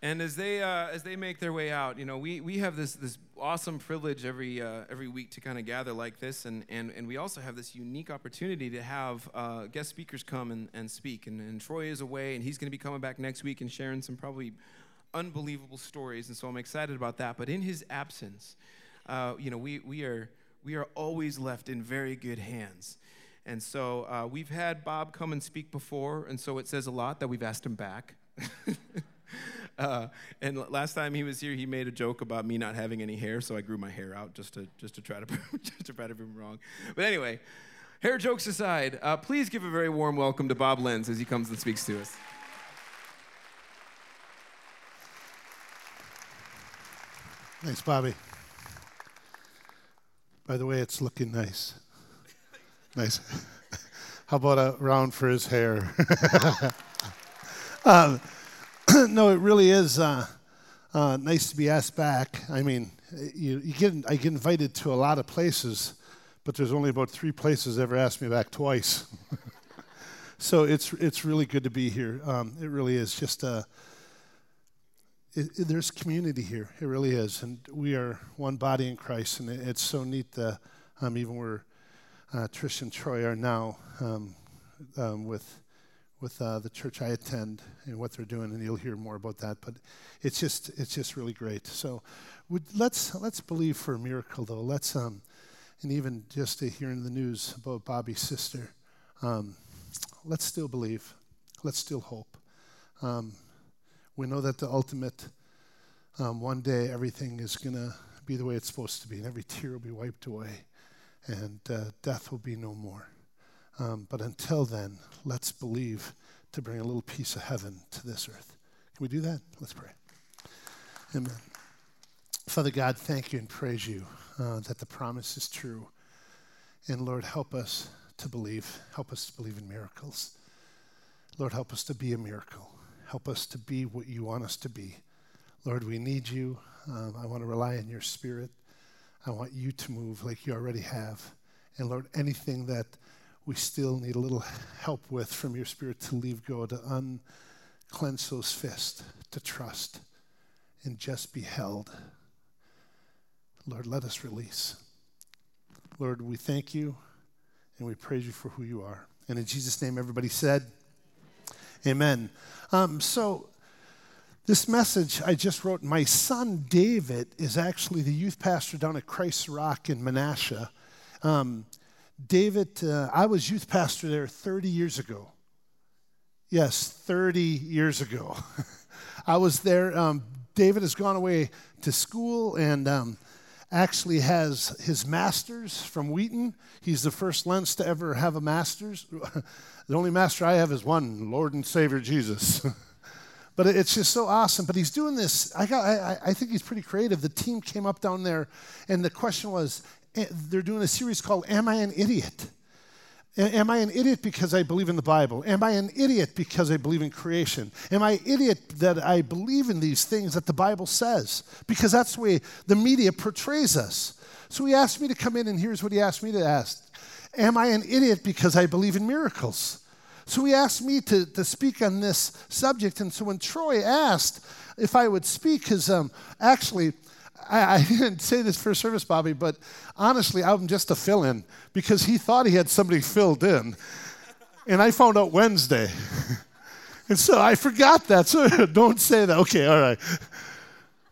And as they uh, as they make their way out, you know, we, we have this this awesome privilege every uh, every week to kind of gather like this, and, and and we also have this unique opportunity to have uh, guest speakers come and, and speak. And, and Troy is away, and he's going to be coming back next week and sharing some probably unbelievable stories, and so I'm excited about that. But in his absence, uh, you know, we we are we are always left in very good hands. And so uh, we've had Bob come and speak before, and so it says a lot that we've asked him back. Uh, and last time he was here, he made a joke about me not having any hair, so I grew my hair out just to just to try to just to try to prove him wrong. But anyway, hair jokes aside, uh, please give a very warm welcome to Bob Lenz as he comes and speaks to us. Thanks, Bobby. By the way, it's looking nice. Nice. How about a round for his hair? um, no, it really is uh, uh, nice to be asked back. I mean, you, you, get, I get invited to a lot of places, but there's only about three places ever asked me back twice. so it's, it's really good to be here. Um, it really is just uh, it, it, there's community here. It really is. And we are one body in Christ. And it, it's so neat that um, even where uh, Trish and Troy are now um, um, with with uh, the church I attend and what they're doing, and you'll hear more about that. But it's just it's just really great. So would, let's let's believe for a miracle, though. Let's um, and even just hearing the news about Bobby's sister, um, let's still believe. Let's still hope. Um, we know that the ultimate um, one day everything is gonna be the way it's supposed to be, and every tear will be wiped away, and uh, death will be no more. Um, but until then, let's believe to bring a little piece of heaven to this earth. Can we do that? Let's pray. Amen. Father God, thank you and praise you uh, that the promise is true. And Lord, help us to believe. Help us to believe in miracles. Lord, help us to be a miracle. Help us to be what you want us to be. Lord, we need you. Um, I want to rely on your spirit. I want you to move like you already have. And Lord, anything that we still need a little help with from your Spirit to leave go, to unclench those fists, to trust, and just be held. Lord, let us release. Lord, we thank you and we praise you for who you are. And in Jesus' name, everybody said, Amen. Um, so, this message I just wrote, my son David is actually the youth pastor down at Christ Rock in Menasha. Um, David, uh, I was youth pastor there 30 years ago. Yes, 30 years ago. I was there. Um, David has gone away to school and um, actually has his master's from Wheaton. He's the first Lenz to ever have a master's. the only master I have is one, Lord and Savior Jesus. but it's just so awesome. But he's doing this. I, got, I, I think he's pretty creative. The team came up down there, and the question was they're doing a series called Am I an Idiot? Am I an idiot because I believe in the Bible? Am I an idiot because I believe in creation? Am I an idiot that I believe in these things that the Bible says? Because that's the way the media portrays us. So he asked me to come in, and here's what he asked me to ask Am I an idiot because I believe in miracles? So he asked me to, to speak on this subject. And so when Troy asked if I would speak, because um, actually, I, I, didn't say this for service, Bobby, but honestly, I'm just a fill in because he thought he had somebody filled in. And I found out Wednesday. and so I forgot that. So don't say that. Okay, all right.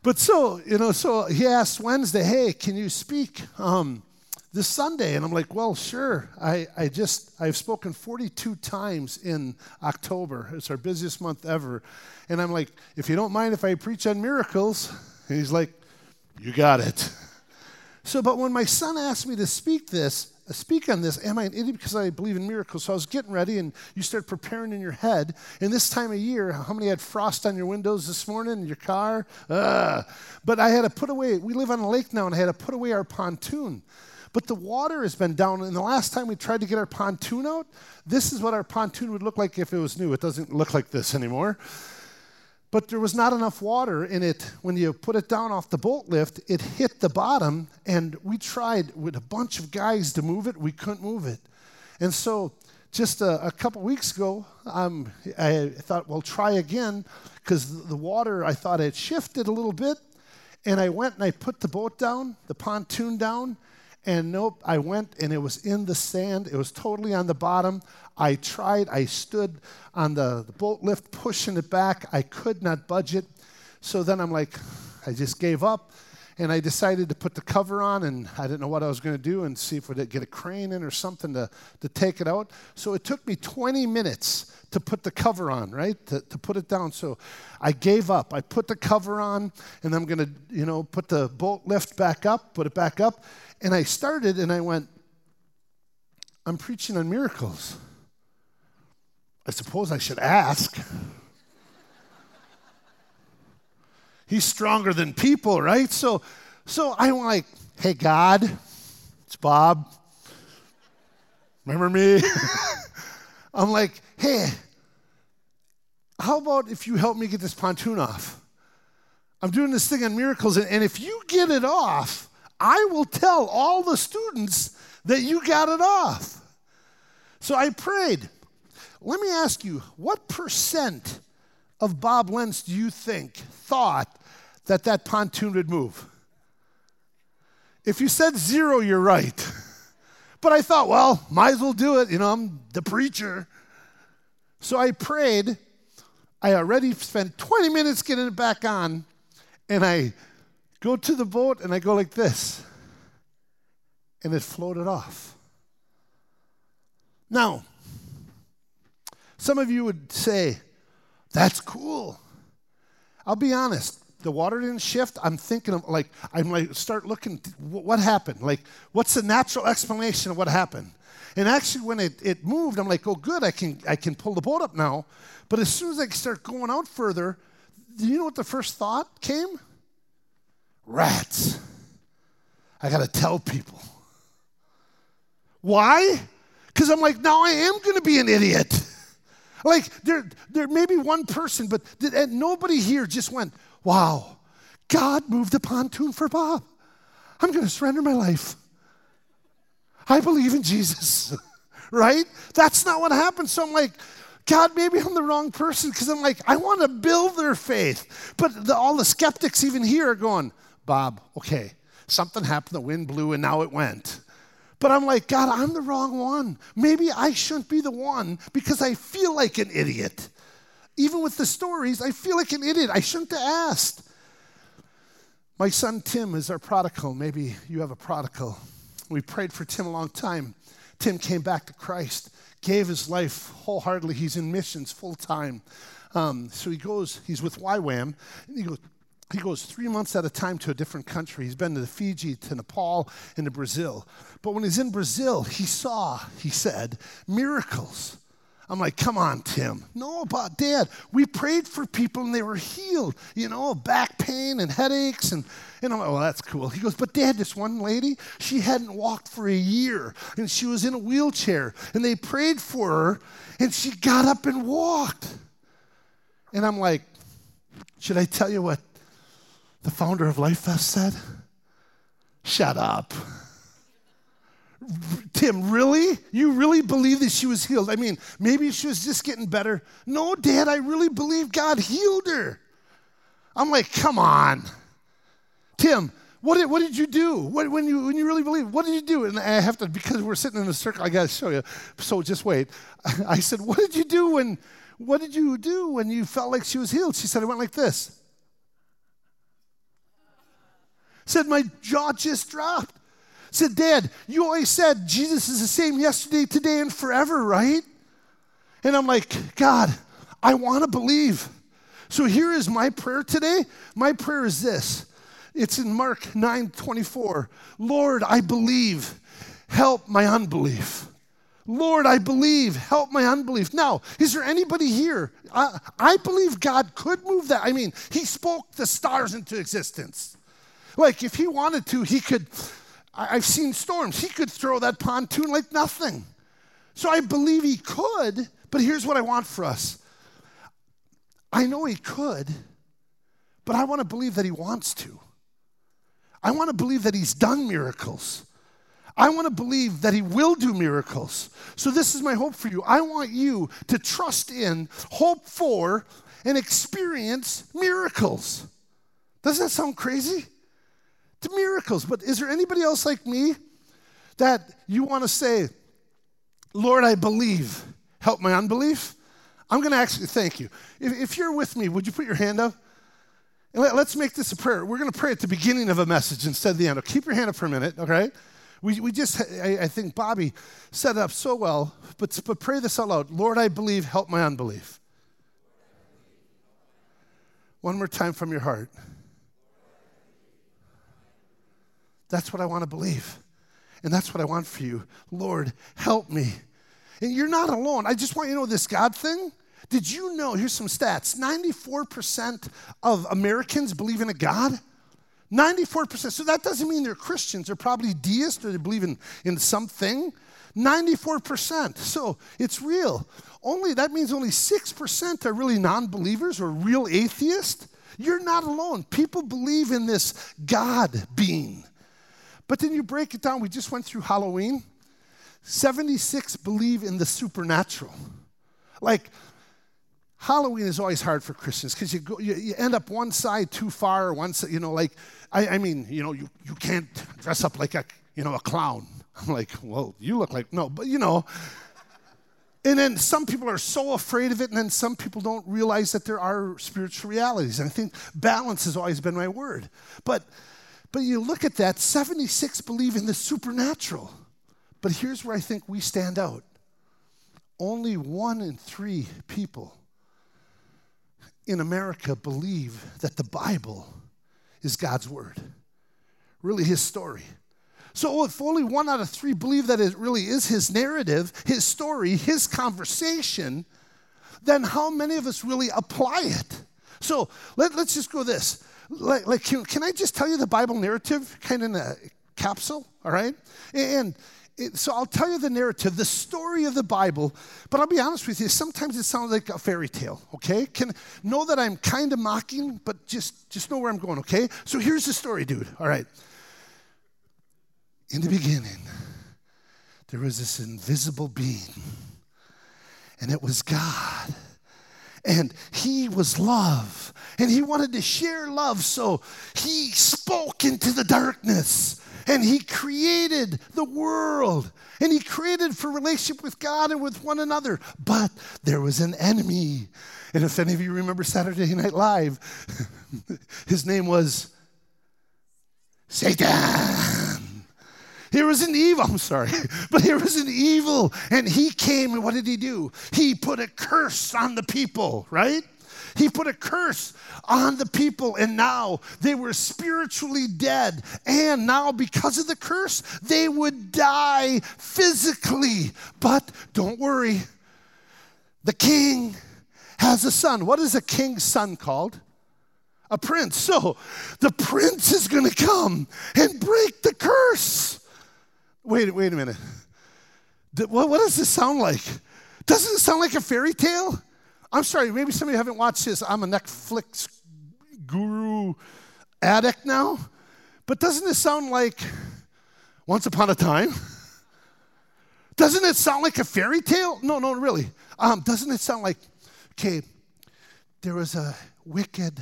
But so, you know, so he asked Wednesday, hey, can you speak um, this Sunday? And I'm like, well, sure. I, I just, I've spoken 42 times in October. It's our busiest month ever. And I'm like, if you don't mind if I preach on miracles, and he's like, you got it. So, but when my son asked me to speak this, uh, speak on this, am I an idiot because I believe in miracles? So I was getting ready, and you start preparing in your head. And this time of year, how many had frost on your windows this morning in your car? Uh, but I had to put away. We live on a lake now, and I had to put away our pontoon. But the water has been down, and the last time we tried to get our pontoon out, this is what our pontoon would look like if it was new. It doesn't look like this anymore. But there was not enough water in it. When you put it down off the boat lift, it hit the bottom, and we tried with a bunch of guys to move it. We couldn't move it. And so just a, a couple weeks ago, um, I thought, well, try again, because the water I thought had shifted a little bit. And I went and I put the boat down, the pontoon down, and nope, I went and it was in the sand. It was totally on the bottom. I tried, I stood on the, the boat lift, pushing it back. I could not budge it. So then I'm like, I just gave up and I decided to put the cover on, and I didn't know what I was going to do and see if we'd get a crane in or something to, to take it out. So it took me 20 minutes to put the cover on, right? To, to put it down. So I gave up. I put the cover on, and I'm going to, you know, put the boat lift back up, put it back up. And I started, and I went, I'm preaching on miracles. I suppose I should ask. He's stronger than people, right? So, so I'm like, hey, God, it's Bob. Remember me? I'm like, hey, how about if you help me get this pontoon off? I'm doing this thing on miracles, and, and if you get it off, I will tell all the students that you got it off. So I prayed. Let me ask you, what percent of Bob Lenz do you think thought that that pontoon would move? If you said zero, you're right. But I thought, well, might as well do it. You know, I'm the preacher. So I prayed. I already spent 20 minutes getting it back on, and I go to the boat and I go like this, and it floated off. Now, some of you would say, that's cool. I'll be honest. The water didn't shift. I'm thinking of like I'm like start looking. What happened? Like what's the natural explanation of what happened? And actually, when it, it moved, I'm like, oh, good, I can I can pull the boat up now. But as soon as I start going out further, do you know what the first thought came? Rats. I got to tell people. Why? Because I'm like, now I am to be an idiot. Like there, there may be one person, but and nobody here just went, wow, God moved the pontoon for Bob. I'm going to surrender my life. I believe in Jesus, right? That's not what happened. So I'm like, God, maybe I'm the wrong person because I'm like, I want to build their faith. But the, all the skeptics, even here, are going, Bob, okay, something happened, the wind blew, and now it went. But I'm like, God, I'm the wrong one. Maybe I shouldn't be the one because I feel like an idiot. Even with the stories, I feel like an idiot. I shouldn't have asked. My son Tim is our prodigal. Maybe you have a prodigal. We prayed for Tim a long time. Tim came back to Christ, gave his life wholeheartedly. He's in missions full time. Um, so he goes, he's with YWAM, and he goes, he goes three months at a time to a different country. He's been to Fiji, to Nepal, and to Brazil. But when he's in Brazil, he saw, he said, miracles. I'm like, come on, Tim. No, but Dad, we prayed for people and they were healed, you know, back pain and headaches. And, and I'm like, well, that's cool. He goes, but Dad, this one lady, she hadn't walked for a year and she was in a wheelchair and they prayed for her and she got up and walked. And I'm like, should I tell you what the founder of Lifest said? Shut up. Tim, really? You really believe that she was healed? I mean, maybe she was just getting better. No, Dad, I really believe God healed her. I'm like, come on. Tim, what did, what did you do? What, when, you, when you really believe, what did you do? And I have to, because we're sitting in a circle, I got to show you. So just wait. I said, what did you do when, what did you do when you felt like she was healed? She said, I went like this said, My jaw just dropped. Said, Dad, you always said Jesus is the same yesterday, today, and forever, right? And I'm like, God, I want to believe. So here is my prayer today. My prayer is this. It's in Mark 9 24. Lord, I believe. Help my unbelief. Lord, I believe. Help my unbelief. Now, is there anybody here? I, I believe God could move that. I mean, He spoke the stars into existence. Like, if he wanted to, he could. I've seen storms. He could throw that pontoon like nothing. So I believe he could, but here's what I want for us. I know he could, but I want to believe that he wants to. I want to believe that he's done miracles. I want to believe that He will do miracles. So, this is my hope for you. I want you to trust in, hope for, and experience miracles. Doesn't that sound crazy? To miracles. But is there anybody else like me that you want to say, Lord, I believe, help my unbelief? I'm going to actually thank you. If, if, you're with me, would you put your hand up? And let, us make this a prayer. We're going to pray at the beginning of a message instead of the end. keep your hand up for a minute, okay? We, we just, I, I think Bobby set it up so well, but, but pray this out loud. Lord, I believe, help my unbelief. One more time from your heart. That's what I want to believe. And that's what I want for you. Lord, help me. And you're not alone. I just want you to know this God thing. Did you know? Here's some stats 94% of Americans believe in a God. 94%. So that doesn't mean they're Christians. They're probably deists or they believe in, in something. 94%. So it's real. Only that means only 6% are really non-believers or real atheists. You're not alone. People believe in this God being. But then you break it down. We just went through Halloween. 76 believe in the supernatural. Like, Halloween is always hard for Christians because you, you, you, end up one side too far, one side, you know, like, I, I mean, you know, you, you can't dress up like a, you know, a clown. I'm like, well, you look like, no, but you know. And then some people are so afraid of it, and then some people don't realize that there are spiritual realities. And I think balance has always been my word. But but you look at that, 76 believe in the supernatural. But here's where I think we stand out. Only one in three people in America believe that the Bible is God's word, really his story. So if only one out of three believe that it really is his narrative, his story, his conversation, then how many of us really apply it? So let, us just go this. Like, like can, can, I just tell you the Bible narrative kind of in a capsule? All right? And it, so I'll tell you the narrative, the story of the Bible, but I'll be honest with you, sometimes it sounds like a fairy tale, okay? Can know that I'm kind of mocking, but just just know where I'm going, okay? So here's the story, dude. All right. In the beginning, there was this invisible being, and it was God. And he was love, and he wanted to share love, so he spoke into the darkness and he created the world and he created for relationship with God and with one another. But there was an enemy. And if any of you remember Saturday Night Live, his name was Satan. Here was an evil, I'm sorry, but here was an evil. And he came, and what did he do? He put a curse on the people, right? He put a curse on the people, and now they were spiritually dead. And now, because of the curse, they would die physically. But don't worry, the king has a son. What is a king's son called? A prince. So the prince is going to come and break the curse. Wait, wait a minute. What, what does this sound like? Doesn't it sound like a fairy tale? I'm sorry, maybe some of you haven't watched this. I'm a Netflix guru addict now. But doesn't it sound like once upon a time? Doesn't it sound like a fairy tale? No, no, really. Um, doesn't it sound like, okay, there was a wicked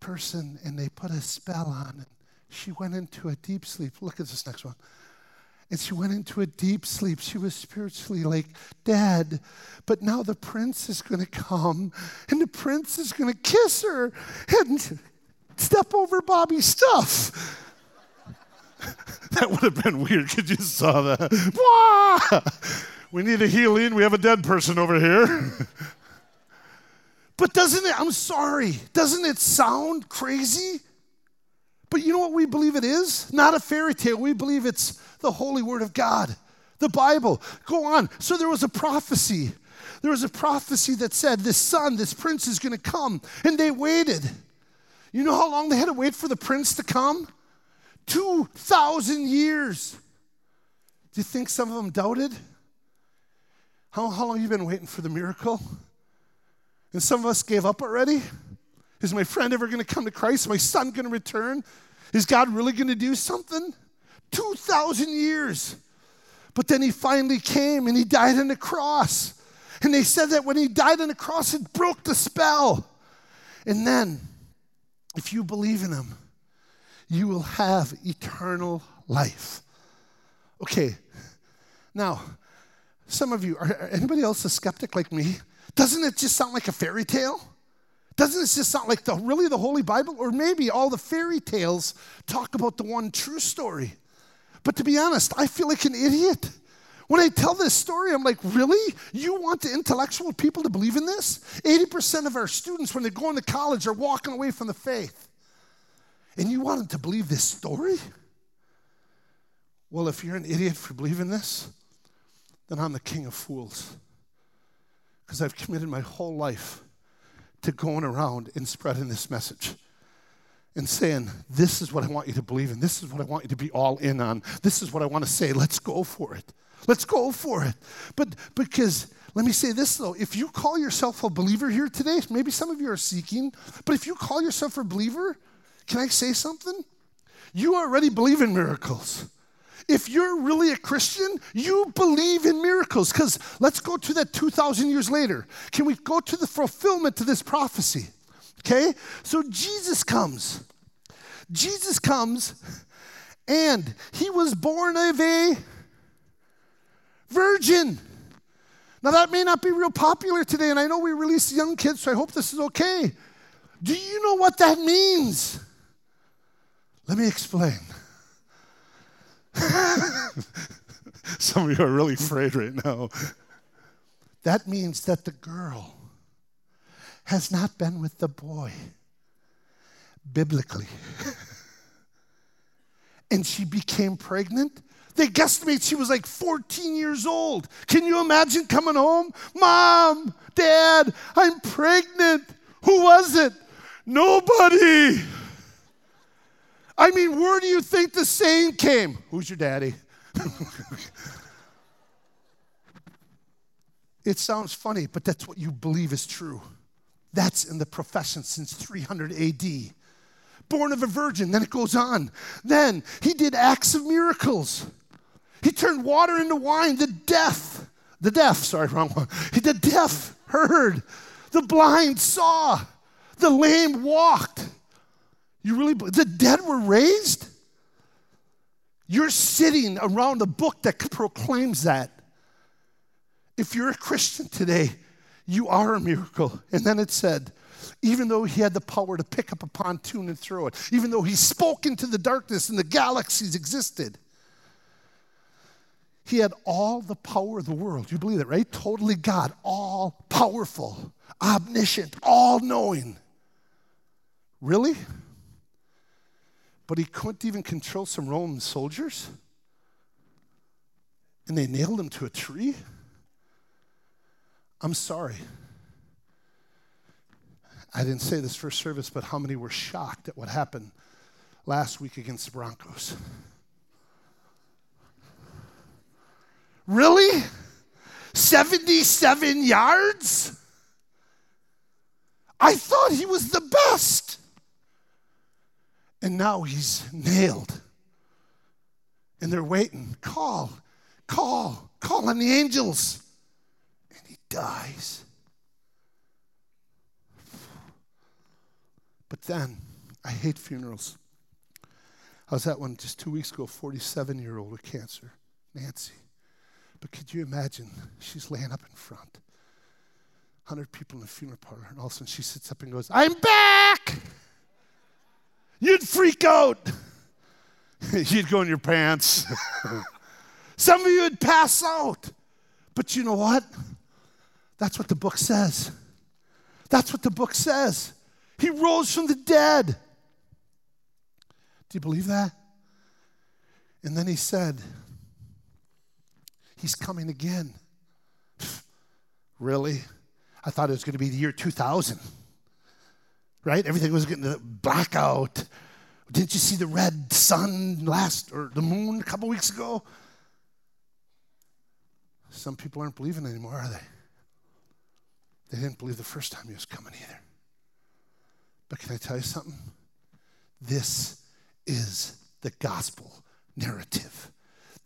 person and they put a spell on and she went into a deep sleep. Look at this next one. And she went into a deep sleep. She was spiritually like dead. But now the prince is going to come and the prince is going to kiss her and step over Bobby's stuff. that would have been weird because you saw that. Wah! we need a healing. We have a dead person over here. but doesn't it, I'm sorry, doesn't it sound crazy? But you know what we believe it is? Not a fairy tale. We believe it's the holy word of God, the Bible. Go on. So there was a prophecy. There was a prophecy that said this son, this prince is going to come. And they waited. You know how long they had to wait for the prince to come? 2,000 years. Do you think some of them doubted? How, how long have you been waiting for the miracle? And some of us gave up already? Is my friend ever going to come to Christ? Is my son going to return? Is God really going to do something? 2,000 years. But then he finally came and he died on the cross. And they said that when he died on the cross, it broke the spell. And then, if you believe in him, you will have eternal life. Okay, now, some of you, are anybody else a skeptic like me? Doesn't it just sound like a fairy tale? Doesn't this just sound like the really the Holy Bible? Or maybe all the fairy tales talk about the one true story. But to be honest, I feel like an idiot. When I tell this story, I'm like, really? You want the intellectual people to believe in this? 80% of our students, when they go into college, are walking away from the faith. And you want them to believe this story? Well, if you're an idiot for believing this, then I'm the king of fools. Because I've committed my whole life to going around and spreading this message and saying, This is what I want you to believe in. This is what I want you to be all in on. This is what I want to say. Let's go for it. Let's go for it. But because, let me say this though, if you call yourself a believer here today, maybe some of you are seeking, but if you call yourself a believer, can I say something? You already believe in miracles. If you're really a Christian, you believe in miracles. Because let's go to that 2,000 years later. Can we go to the fulfillment to this prophecy? Okay? So Jesus comes. Jesus comes, and he was born of a virgin. Now, that may not be real popular today, and I know we release young kids, so I hope this is okay. Do you know what that means? Let me explain. Some of you are really afraid right now. That means that the girl has not been with the boy biblically. and she became pregnant. They guesstimate she was like 14 years old. Can you imagine coming home? Mom, Dad, I'm pregnant. Who was it? Nobody. I mean, where do you think the saying came? Who's your daddy? it sounds funny, but that's what you believe is true. That's in the profession since 300 AD. Born of a virgin, then it goes on. Then he did acts of miracles. He turned water into wine. The deaf, the deaf, sorry, wrong one. The deaf heard. The blind saw. The lame walked. You really, the dead were raised? You're sitting around a book that proclaims that. If you're a Christian today, you are a miracle. And then it said, even though he had the power to pick up a pontoon and throw it, even though he spoke into the darkness and the galaxies existed, he had all the power of the world. You believe that, right? Totally God, all powerful, omniscient, all knowing. Really? But he couldn't even control some Roman soldiers? And they nailed him to a tree? I'm sorry. I didn't say this first service, but how many were shocked at what happened last week against the Broncos? Really? 77 yards? I thought he was the best. And now he's nailed. And they're waiting. Call, call, call on the angels. And he dies. But then, I hate funerals. I was at one just two weeks ago, 47 year old with cancer, Nancy. But could you imagine? She's laying up in front. 100 people in the funeral parlor, and all of a sudden she sits up and goes, I'm back! You'd freak out. You'd go in your pants. Some of you would pass out. But you know what? That's what the book says. That's what the book says. He rose from the dead. Do you believe that? And then he said, He's coming again. really? I thought it was going to be the year 2000 right? Everything was getting blackout. Didn't you see the red sun last, or the moon a couple weeks ago? Some people aren't believing anymore, are they? They didn't believe the first time he was coming either. But can I tell you something? This is the gospel narrative.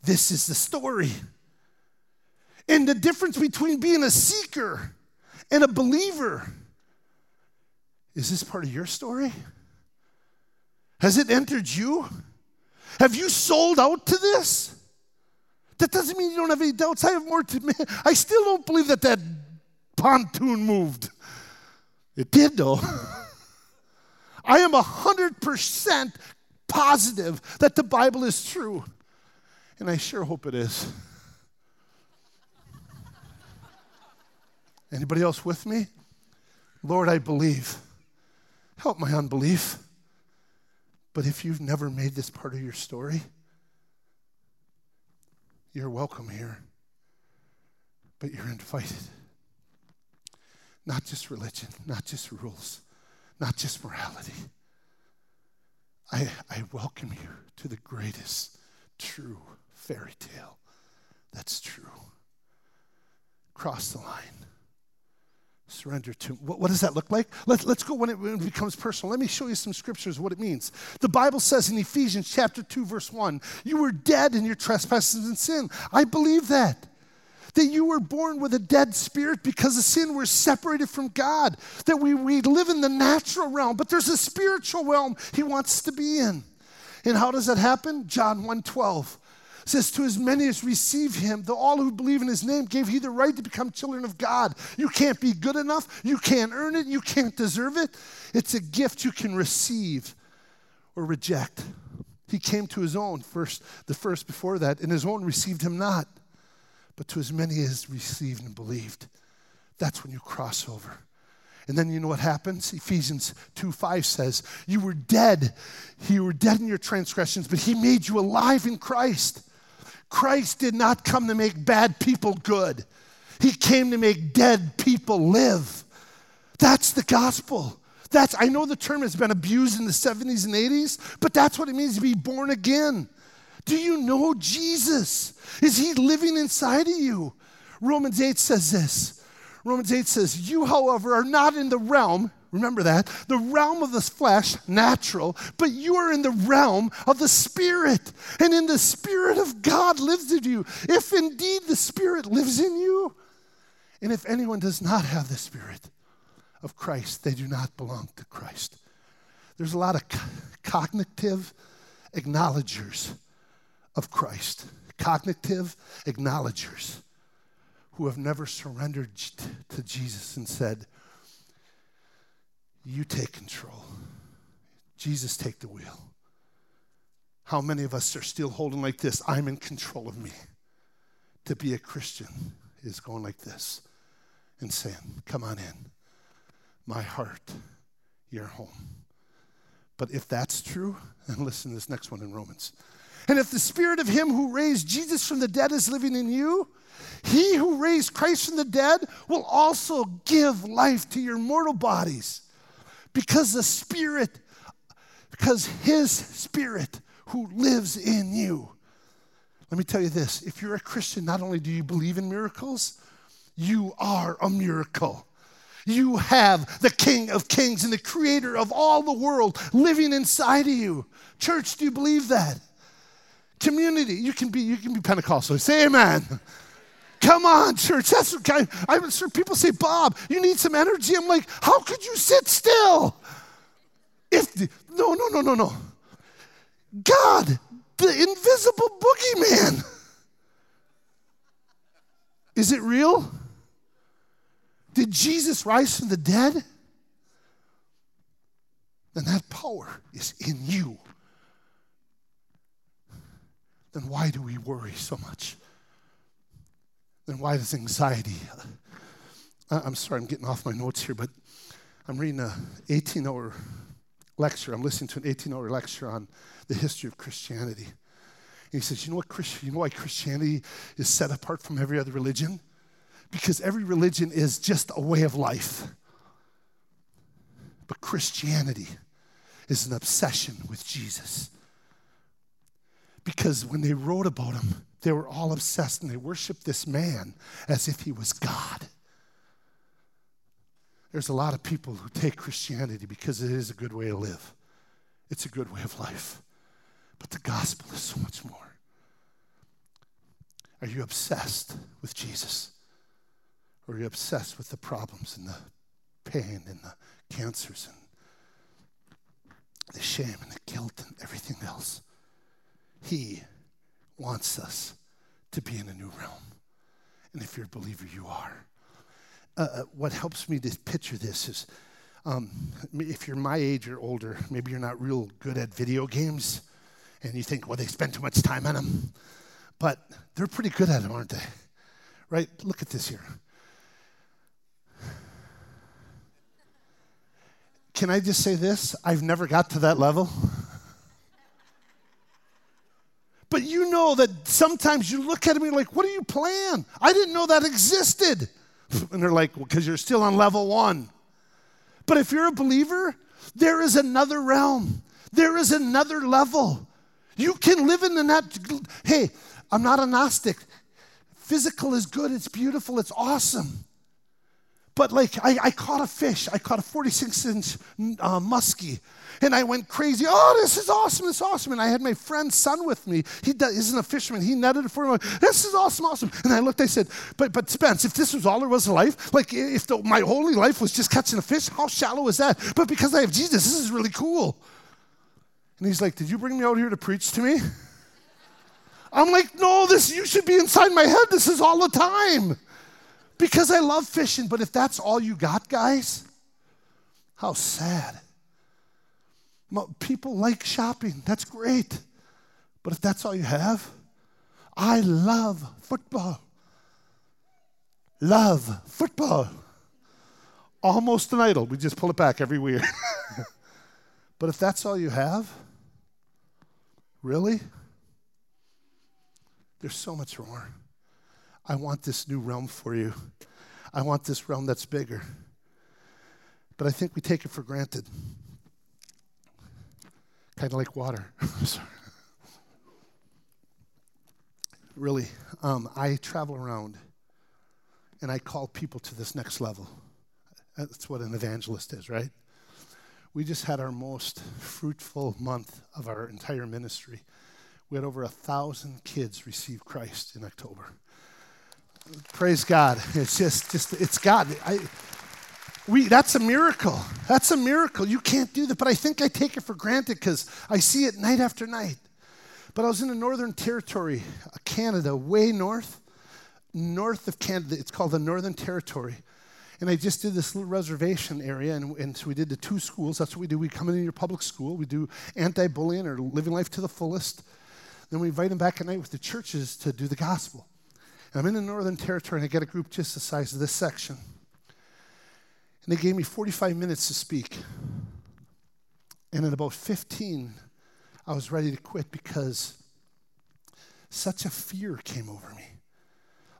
This is the story. And the difference between being a seeker and a believer is this part of your story? Has it entered you? Have you sold out to this? That doesn't mean you don't have any doubts. I have more to. I still don't believe that that pontoon moved. It did, though. I am 100% positive that the Bible is true. And I sure hope it is. Anybody else with me? Lord, I believe. Help my unbelief. But if you've never made this part of your story, you're welcome here. But you're invited. Not just religion, not just rules, not just morality. I, I welcome you to the greatest true fairy tale that's true. Cross the line. Surrender to what, what does that look like? Let, let's go when it, when it becomes personal. Let me show you some scriptures what it means. The Bible says in Ephesians chapter 2, verse 1, you were dead in your trespasses and sin. I believe that that you were born with a dead spirit because of sin. We're separated from God, that we, we live in the natural realm, but there's a spiritual realm He wants to be in. And how does that happen? John 1 12 says, To as many as receive him, the all who believe in his name gave he the right to become children of God. You can't be good enough. You can't earn it. You can't deserve it. It's a gift you can receive or reject. He came to his own first, the first before that, and his own received him not. But to as many as received and believed, that's when you cross over. And then you know what happens? Ephesians 2 5 says, You were dead. You were dead in your transgressions, but he made you alive in Christ. Christ did not come to make bad people good, He came to make dead people live. That's the gospel. That's, I know the term has been abused in the 70s and 80s, but that's what it means to be born again. Do you know Jesus? Is he living inside of you? Romans 8 says this. Romans 8 says, You, however, are not in the realm, Remember that. The realm of the flesh, natural, but you are in the realm of the Spirit. And in the Spirit of God lives in you. If indeed the Spirit lives in you. And if anyone does not have the Spirit of Christ, they do not belong to Christ. There's a lot of cognitive acknowledgers of Christ, cognitive acknowledgers who have never surrendered to Jesus and said, you take control. Jesus, take the wheel. How many of us are still holding like this? I'm in control of me. To be a Christian is going like this and saying, Come on in. My heart, your home. But if that's true, then listen to this next one in Romans. And if the spirit of him who raised Jesus from the dead is living in you, he who raised Christ from the dead will also give life to your mortal bodies because the Spirit, because His Spirit who lives in you. Let me tell you this if you're a Christian, not only do you believe in miracles, you are a miracle. You have the King of Kings and the Creator of all the world living inside of you. Church, do you believe that? Community, you can be you can be Pentecostal. Say amen. Come on, church. That's what I, I'm sure people say, Bob, you need some energy. I'm like, how could you sit still? If no, no, no, no, no. God, the invisible boogeyman. Is it real? Did Jesus rise from the dead? Then that power is in you. Then why do we worry so much? Then why does anxiety? I'm sorry, I'm getting off my notes here, but I'm reading a 18 hour lecture. I'm listening to an 18 hour lecture on the history of Christianity. And he says, You know what Christ- you know why Christianity is set apart from every other religion? Because every religion is just a way of life. But Christianity is an obsession with Jesus. Because when they wrote about him, they were all obsessed and they worshiped this man as if he was God. There's a lot of people who take Christianity because it is a good way to live, it's a good way of life. But the gospel is so much more. Are you obsessed with Jesus? Or are you obsessed with the problems and the pain and the cancers and the shame and the guilt and everything else? He wants us to be in a new realm. And if you're a believer, you are. Uh, uh what helps me to picture this is um, if you're my age or older, maybe you're not real good at video games and you think, well, they spend too much time on them. But they're pretty good at them, aren't they? Right? Look at this here. Can I just say this? I've never got to that level. But you know that sometimes you look at me like, what do you plan? I didn't know that existed. And they're like, because well, you're still on level one. But if you're a believer, there is another realm, there is another level. You can live in the net. Hey, I'm not a Gnostic. Physical is good, it's beautiful, it's awesome. But like, I, I caught a fish. I caught a 46 inch uh, muskie. And I went crazy. Oh, this is awesome. This is awesome. And I had my friend's son with me. He isn't a fisherman. He netted it for me. This is awesome, awesome. And I looked, I said, but, but Spence, if this was all there was to life, like if the, my only life was just catching a fish, how shallow is that? But because I have Jesus, this is really cool. And he's like, Did you bring me out here to preach to me? I'm like, No, this you should be inside my head. This is all the time. Because I love fishing, but if that's all you got, guys, how sad. People like shopping. That's great. But if that's all you have, I love football. Love football. Almost an idol. We just pull it back every year. but if that's all you have, Really? There's so much more. I want this new realm for you. I want this realm that's bigger. But I think we take it for granted. Kind of like water. really, um, I travel around and I call people to this next level. That's what an evangelist is, right? We just had our most fruitful month of our entire ministry. We had over a thousand kids receive Christ in October. Praise God. It's just, just it's God. I, we, that's a miracle. That's a miracle. You can't do that. But I think I take it for granted because I see it night after night. But I was in the Northern Territory, uh, Canada, way north, north of Canada. It's called the Northern Territory. And I just did this little reservation area, and, and so we did the two schools. That's what we do. We come into your public school, we do anti bullying or living life to the fullest. Then we invite them back at night with the churches to do the gospel. And I'm in the Northern Territory, and I get a group just the size of this section. And they gave me 45 minutes to speak. And in about 15, I was ready to quit because such a fear came over me.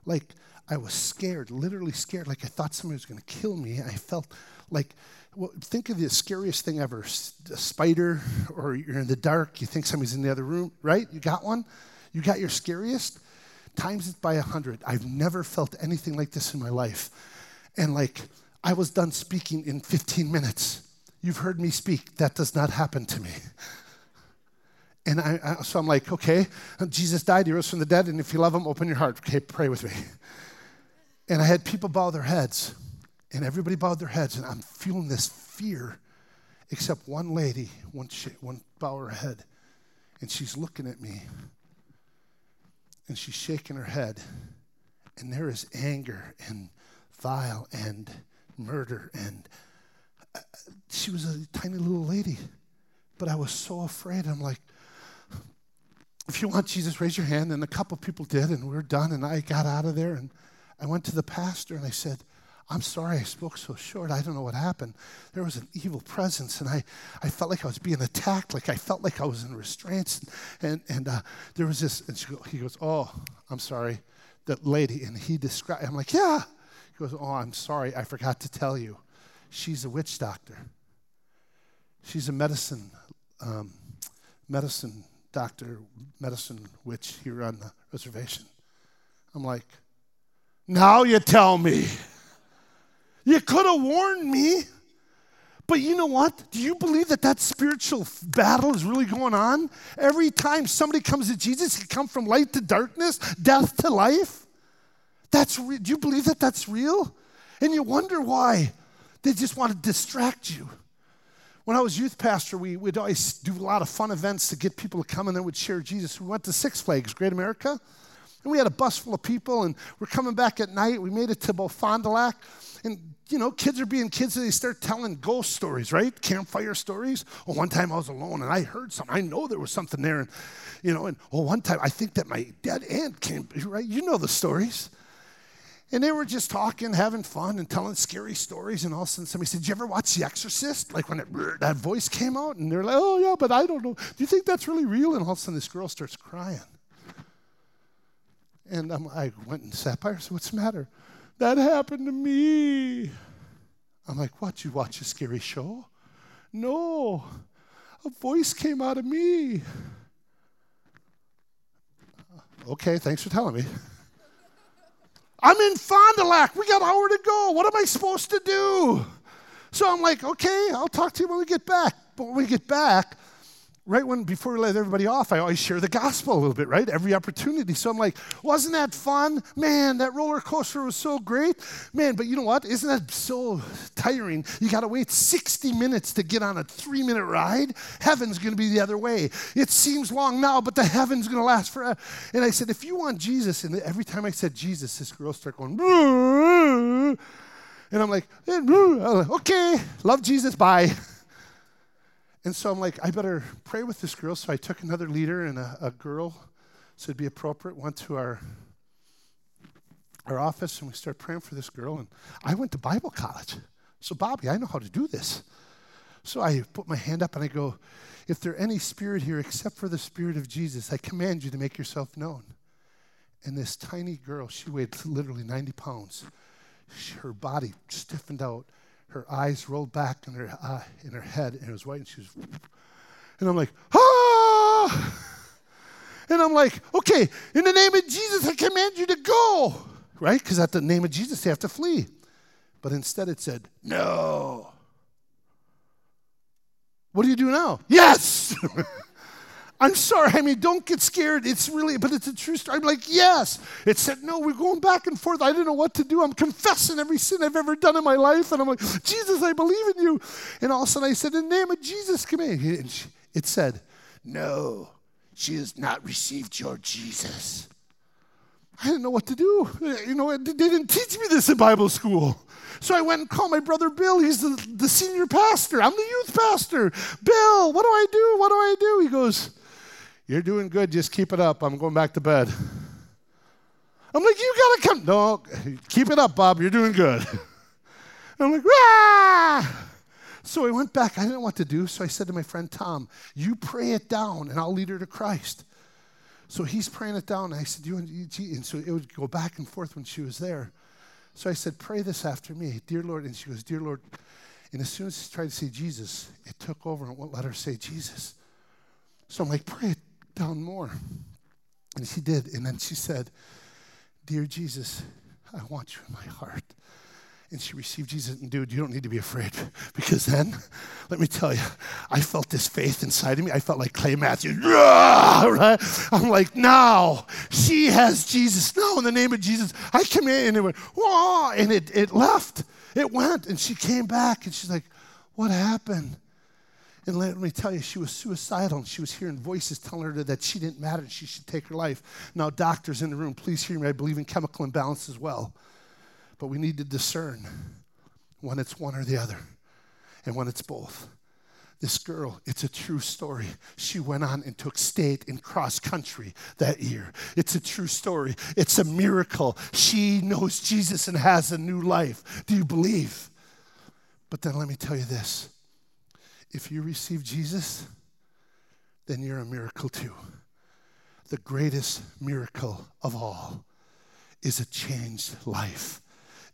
Like, I was scared, literally scared, like I thought somebody was going to kill me. I felt like, well, think of the scariest thing ever a spider, or you're in the dark, you think somebody's in the other room, right? You got one? You got your scariest? Times it by a hundred. I've never felt anything like this in my life. And like, I was done speaking in 15 minutes. You've heard me speak. That does not happen to me. And I, I, so I'm like, okay, Jesus died, he rose from the dead, and if you love him, open your heart. Okay, pray with me. And I had people bow their heads, and everybody bowed their heads, and I'm feeling this fear, except one lady, one, sh- one bow her head, and she's looking at me, and she's shaking her head, and there is anger and vile and murder, and uh, she was a tiny little lady, but I was so afraid. I'm like, if you want Jesus, raise your hand. And a couple people did, and we are done. And I got out of there, and I went to the pastor and I said, I'm sorry I spoke so short. I don't know what happened. There was an evil presence, and I, I felt like I was being attacked, like I felt like I was in restraints. And, and uh, there was this, and go, he goes, Oh, I'm sorry. That lady, and he described, I'm like, Yeah. He goes, Oh, I'm sorry. I forgot to tell you. She's a witch doctor. She's a medicine, um, medicine doctor, medicine witch here on the reservation. I'm like, now you tell me. You could have warned me. But you know what? Do you believe that that spiritual battle is really going on? Every time somebody comes to Jesus, he come from light to darkness, death to life. That's re- do you believe that that's real? And you wonder why they just want to distract you. When I was youth pastor, we would always do a lot of fun events to get people to come and then would share Jesus. We went to Six Flags, Great America, and we had a bus full of people, and we're coming back at night. We made it to about Fond du Lac, and you know, kids are being kids, and they start telling ghost stories, right? Campfire stories. Well, one time I was alone and I heard something. I know there was something there, and you know, and well, one time I think that my dead aunt came, right? You know the stories. And they were just talking, having fun, and telling scary stories. And all of a sudden, somebody said, Did you ever watch The Exorcist? Like when it, that voice came out, and they're like, Oh, yeah, but I don't know. Do you think that's really real? And all of a sudden, this girl starts crying. And I went and sat by her. said, What's the matter? That happened to me. I'm like, What? You watch a scary show? No. A voice came out of me. Okay, thanks for telling me. I'm in Fond du Lac. We got an hour to go. What am I supposed to do? So I'm like, okay, I'll talk to you when we get back. But when we get back, right when before we let everybody off, I always share the gospel a little bit, right? Every opportunity. So I'm like, wasn't that fun? Man, that roller coaster was so great. Man, but you know what? Isn't that so tiring? You got to wait 60 minutes to get on a three minute ride. Heaven's going to be the other way. It seems long now, but the heaven's going to last forever. And I said, if you want Jesus, and every time I said Jesus, this girl started going, and I'm like, okay, love Jesus, bye. And so I'm like, I better pray with this girl. So I took another leader and a, a girl, so it'd be appropriate, went to our our office and we started praying for this girl. And I went to Bible college. So, Bobby, I know how to do this. So I put my hand up and I go, If there any spirit here except for the spirit of Jesus, I command you to make yourself known. And this tiny girl, she weighed literally 90 pounds. Her body stiffened out her eyes rolled back in her, uh, in her head, and it was white, and she was, and I'm like, ah! And I'm like, okay, in the name of Jesus, I command you to go, right? Because at the name of Jesus, they have to flee. But instead, it said, no. What do you do now? Yes! I'm sorry. I mean, don't get scared. It's really, but it's a true story. I'm like, yes. It said, no, we're going back and forth. I didn't know what to do. I'm confessing every sin I've ever done in my life. And I'm like, Jesus, I believe in you. And all of a sudden I said, in the name of Jesus, come in. And it said, no, she has not received your Jesus. I didn't know what to do. You know, they didn't teach me this in Bible school. So I went and called my brother Bill. He's the, the senior pastor. I'm the youth pastor. Bill, what do I do? What do I do? He goes, you're doing good. Just keep it up. I'm going back to bed. I'm like, You got to come. No, keep it up, Bob. You're doing good. I'm like, ah! So I went back. I didn't know what to do. So I said to my friend Tom, You pray it down and I'll lead her to Christ. So he's praying it down. And I said, You and so it would go back and forth when she was there. So I said, Pray this after me, dear Lord. And she goes, Dear Lord. And as soon as she tried to say Jesus, it took over and won't let her say Jesus. So I'm like, Pray it down more. And she did. And then she said, Dear Jesus, I want you in my heart. And she received Jesus. And dude, you don't need to be afraid because then, let me tell you, I felt this faith inside of me. I felt like Clay Matthews. Right? I'm like, now she has Jesus. Now, in the name of Jesus, I come in and it went, and it, it left. It went. And she came back and she's like, what happened? And let me tell you, she was suicidal and she was hearing voices telling her that she didn't matter and she should take her life. Now, doctors in the room, please hear me. I believe in chemical imbalance as well. But we need to discern when it's one or the other and when it's both. This girl, it's a true story. She went on and took state in cross country that year. It's a true story. It's a miracle. She knows Jesus and has a new life. Do you believe? But then let me tell you this if you receive Jesus, then you're a miracle too. The greatest miracle of all is a changed life.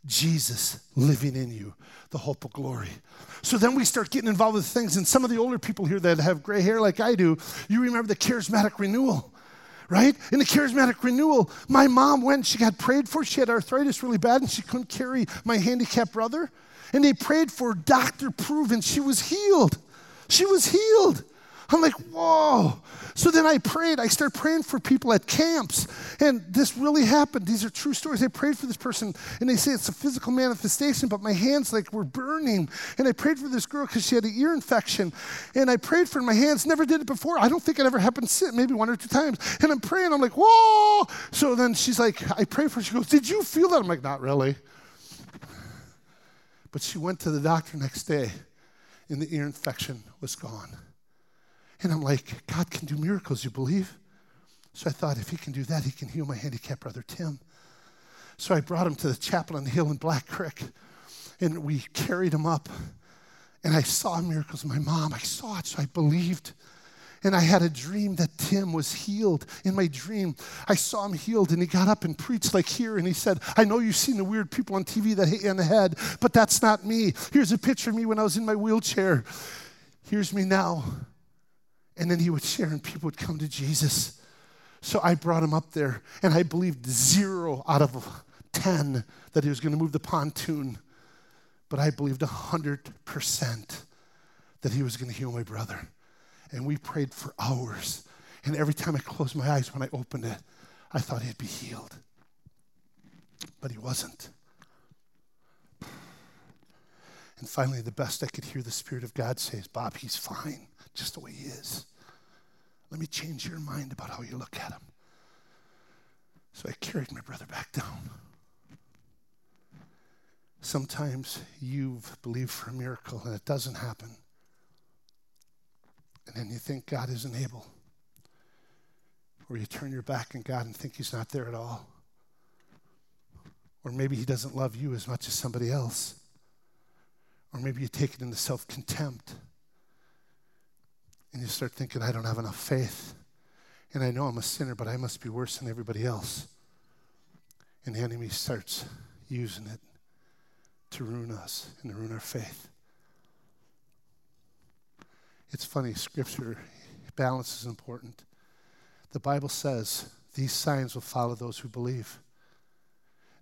Jesus living in you, the hope of glory. So then we start getting involved with things, and some of the older people here that have gray hair like I do, you remember the charismatic renewal, right? In the charismatic renewal, my mom went, she got prayed for, she had arthritis really bad, and she couldn't carry my handicapped brother. And they prayed for doctor proven she was healed. She was healed. I'm like, whoa. So then I prayed. I started praying for people at camps. And this really happened. These are true stories. I prayed for this person, and they say it's a physical manifestation, but my hands like were burning. And I prayed for this girl because she had an ear infection. And I prayed for my hands never did it before. I don't think it ever happened since, maybe one or two times. And I'm praying, I'm like, whoa. So then she's like, I pray for her. She goes, Did you feel that? I'm like, not really. But she went to the doctor next day, and the ear infection was gone. And I'm like, God can do miracles, you believe? So I thought, if he can do that, he can heal my handicapped brother Tim. So I brought him to the chapel on the hill in Black Creek, and we carried him up. And I saw miracles. My mom, I saw it, so I believed. And I had a dream that Tim was healed. In my dream, I saw him healed, and he got up and preached like here. And he said, I know you've seen the weird people on TV that hit you in the head, but that's not me. Here's a picture of me when I was in my wheelchair. Here's me now. And then he would share, and people would come to Jesus. So I brought him up there, and I believed zero out of 10 that he was going to move the pontoon. But I believed 100% that he was going to heal my brother. And we prayed for hours. And every time I closed my eyes, when I opened it, I thought he'd be healed. But he wasn't. And finally, the best I could hear the Spirit of God say is, Bob, he's fine just the way he is. Let me change your mind about how you look at him. So I carried my brother back down. Sometimes you've believed for a miracle and it doesn't happen. And then you think God isn't able. Or you turn your back on God and think He's not there at all. Or maybe He doesn't love you as much as somebody else. Or maybe you take it into self contempt and you start thinking, I don't have enough faith. And I know I'm a sinner, but I must be worse than everybody else. And the enemy starts using it to ruin us and to ruin our faith. It's funny, scripture, balance is important. The Bible says these signs will follow those who believe.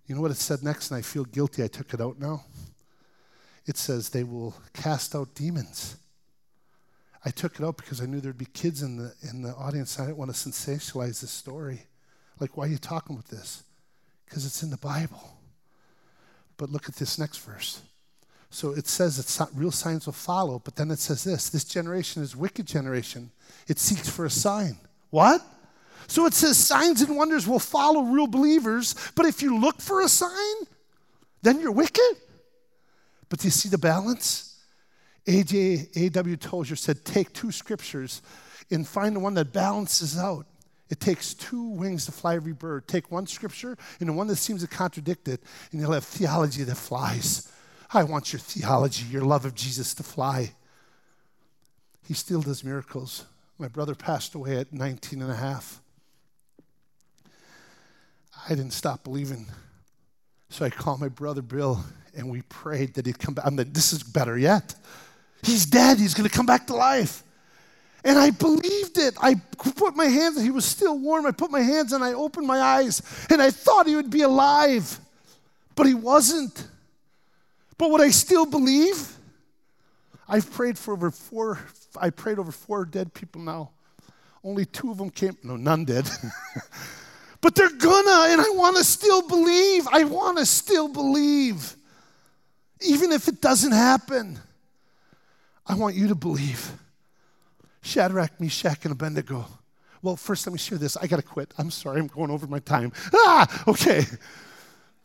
You know what it said next, and I feel guilty I took it out now? It says they will cast out demons. I took it out because I knew there'd be kids in the, in the audience. I didn't want to sensationalize this story. Like, why are you talking about this? Because it's in the Bible. But look at this next verse. So it says that real signs will follow, but then it says this this generation is wicked generation. It seeks for a sign. What? So it says signs and wonders will follow real believers, but if you look for a sign, then you're wicked. But do you see the balance? A.J. A.W. Tozer said, take two scriptures and find the one that balances out. It takes two wings to fly every bird. Take one scripture and the one that seems to contradict it, and you'll have theology that flies. I want your theology, your love of Jesus to fly. He still does miracles. My brother passed away at 19 and a half. I didn't stop believing. So I called my brother Bill and we prayed that he'd come back. I'm like, this is better yet. He's dead. He's going to come back to life. And I believed it. I put my hands, he was still warm. I put my hands and I opened my eyes and I thought he would be alive, but he wasn't. But would I still believe? I've prayed for over four, I prayed over four dead people now. Only two of them came, no, none did. but they're gonna, and I wanna still believe. I wanna still believe, even if it doesn't happen. I want you to believe. Shadrach, Meshach, and Abednego. Well, first let me share this. I got to quit. I'm sorry, I'm going over my time. Ah, okay.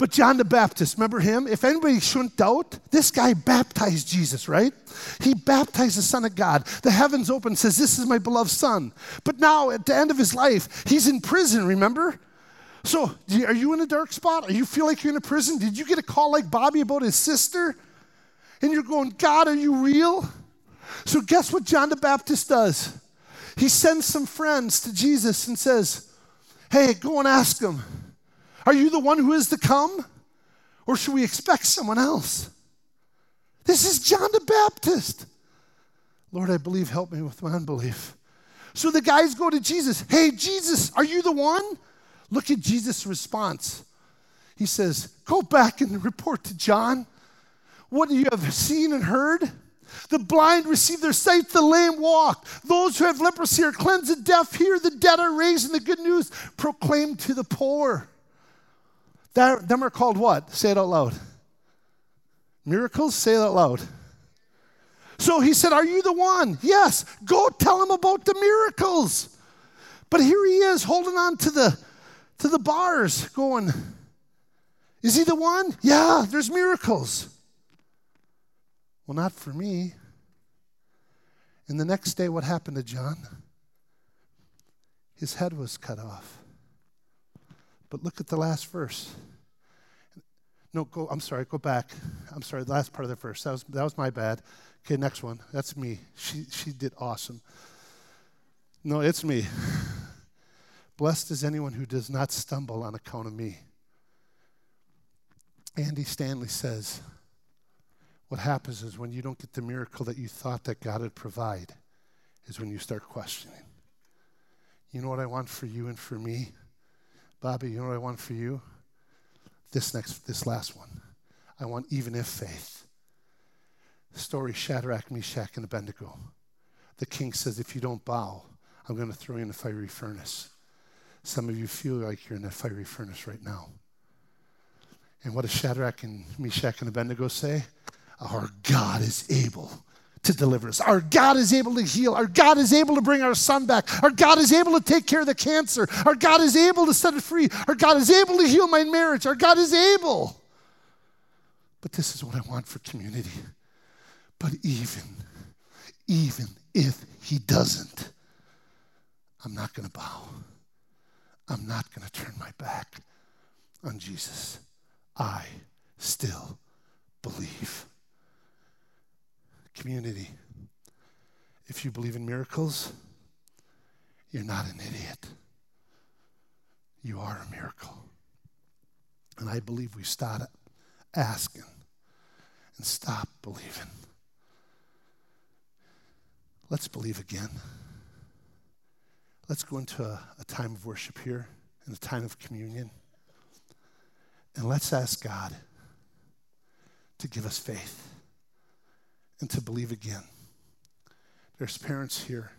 But John the Baptist, remember him? If anybody shouldn't doubt, this guy baptized Jesus, right? He baptized the Son of God. The heavens open, says, This is my beloved Son. But now, at the end of his life, he's in prison, remember? So, are you in a dark spot? Are you feel like you're in a prison? Did you get a call like Bobby about his sister? And you're going, God, are you real? So, guess what John the Baptist does? He sends some friends to Jesus and says, Hey, go and ask him, Are you the one who is to come? Or should we expect someone else? This is John the Baptist. Lord, I believe, help me with my unbelief. So the guys go to Jesus. Hey, Jesus, are you the one? Look at Jesus' response. He says, Go back and report to John what you have seen and heard. The blind receive their sight, the lame walk. Those who have leprosy are cleansed, the deaf hear, the dead are raised, and the good news proclaimed to the poor. That, them are called what? Say it out loud. Miracles? Say it out loud. So he said, Are you the one? Yes. Go tell him about the miracles. But here he is holding on to the to the bars, going, Is he the one? Yeah, there's miracles. Well, not for me. And the next day, what happened to John? His head was cut off. But look at the last verse. No, go, I'm sorry, go back. I'm sorry, the last part of the verse. That was, that was my bad. Okay, next one. That's me. She, she did awesome. No, it's me. Blessed is anyone who does not stumble on account of me. Andy Stanley says, what happens is when you don't get the miracle that you thought that God would provide, is when you start questioning. You know what I want for you and for me? Bobby, you know what I want for you? This next, this last one. I want even if faith. Story Shadrach, Meshach, and Abednego. The king says, if you don't bow, I'm going to throw you in a fiery furnace. Some of you feel like you're in a fiery furnace right now. And what does Shadrach and Meshach and Abednego say? Our God is able to deliver us. Our God is able to heal. Our God is able to bring our son back. Our God is able to take care of the cancer. Our God is able to set it free. Our God is able to heal my marriage. Our God is able. But this is what I want for community. But even, even if he doesn't, I'm not going to bow. I'm not going to turn my back on Jesus. I still believe community. If you believe in miracles, you're not an idiot. You are a miracle. And I believe we start asking and stop believing. Let's believe again. Let's go into a, a time of worship here and a time of communion. And let's ask God to give us faith and to believe again. There's parents here,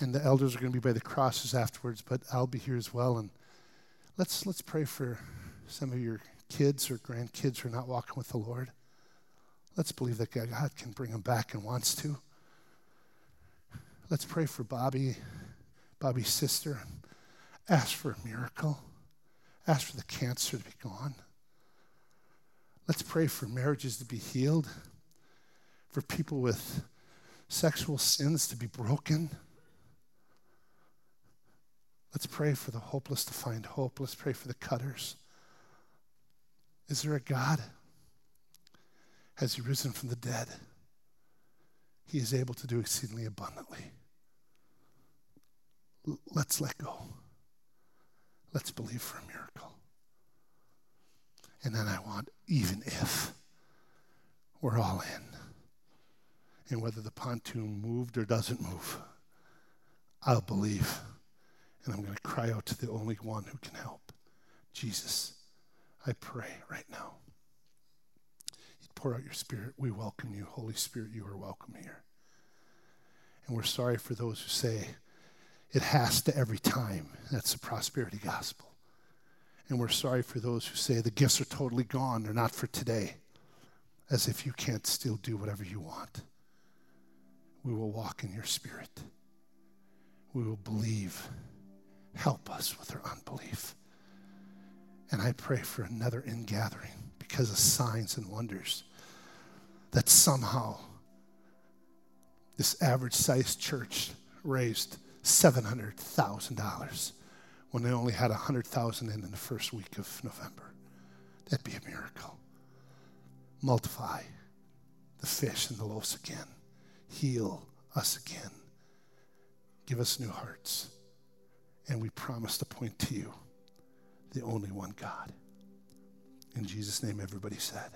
and the elders are going to be by the crosses afterwards, but I'll be here as well. And let's let's pray for some of your kids or grandkids who are not walking with the Lord. Let's believe that God can bring them back and wants to. Let's pray for Bobby, Bobby's sister, ask for a miracle. Ask for the cancer to be gone. Let's pray for marriages to be healed for people with sexual sins to be broken. Let's pray for the hopeless to find hope. Let's pray for the cutters. Is there a God? Has He risen from the dead? He is able to do exceedingly abundantly. L- let's let go. Let's believe for a miracle. And then I want, even if we're all in and whether the pontoon moved or doesn't move, I'll believe. And I'm going to cry out to the only one who can help Jesus. I pray right now. You'd pour out your spirit. We welcome you. Holy Spirit, you are welcome here. And we're sorry for those who say it has to every time. That's the prosperity gospel. And we're sorry for those who say the gifts are totally gone, they're not for today, as if you can't still do whatever you want we will walk in your spirit. We will believe. Help us with our unbelief. And I pray for another ingathering because of signs and wonders that somehow this average sized church raised $700,000 when they only had 100,000 in in the first week of November. That'd be a miracle. Multiply the fish and the loaves again heal us again. Give us new hearts. And we promise to point to you, the only one God. In Jesus' name, everybody said.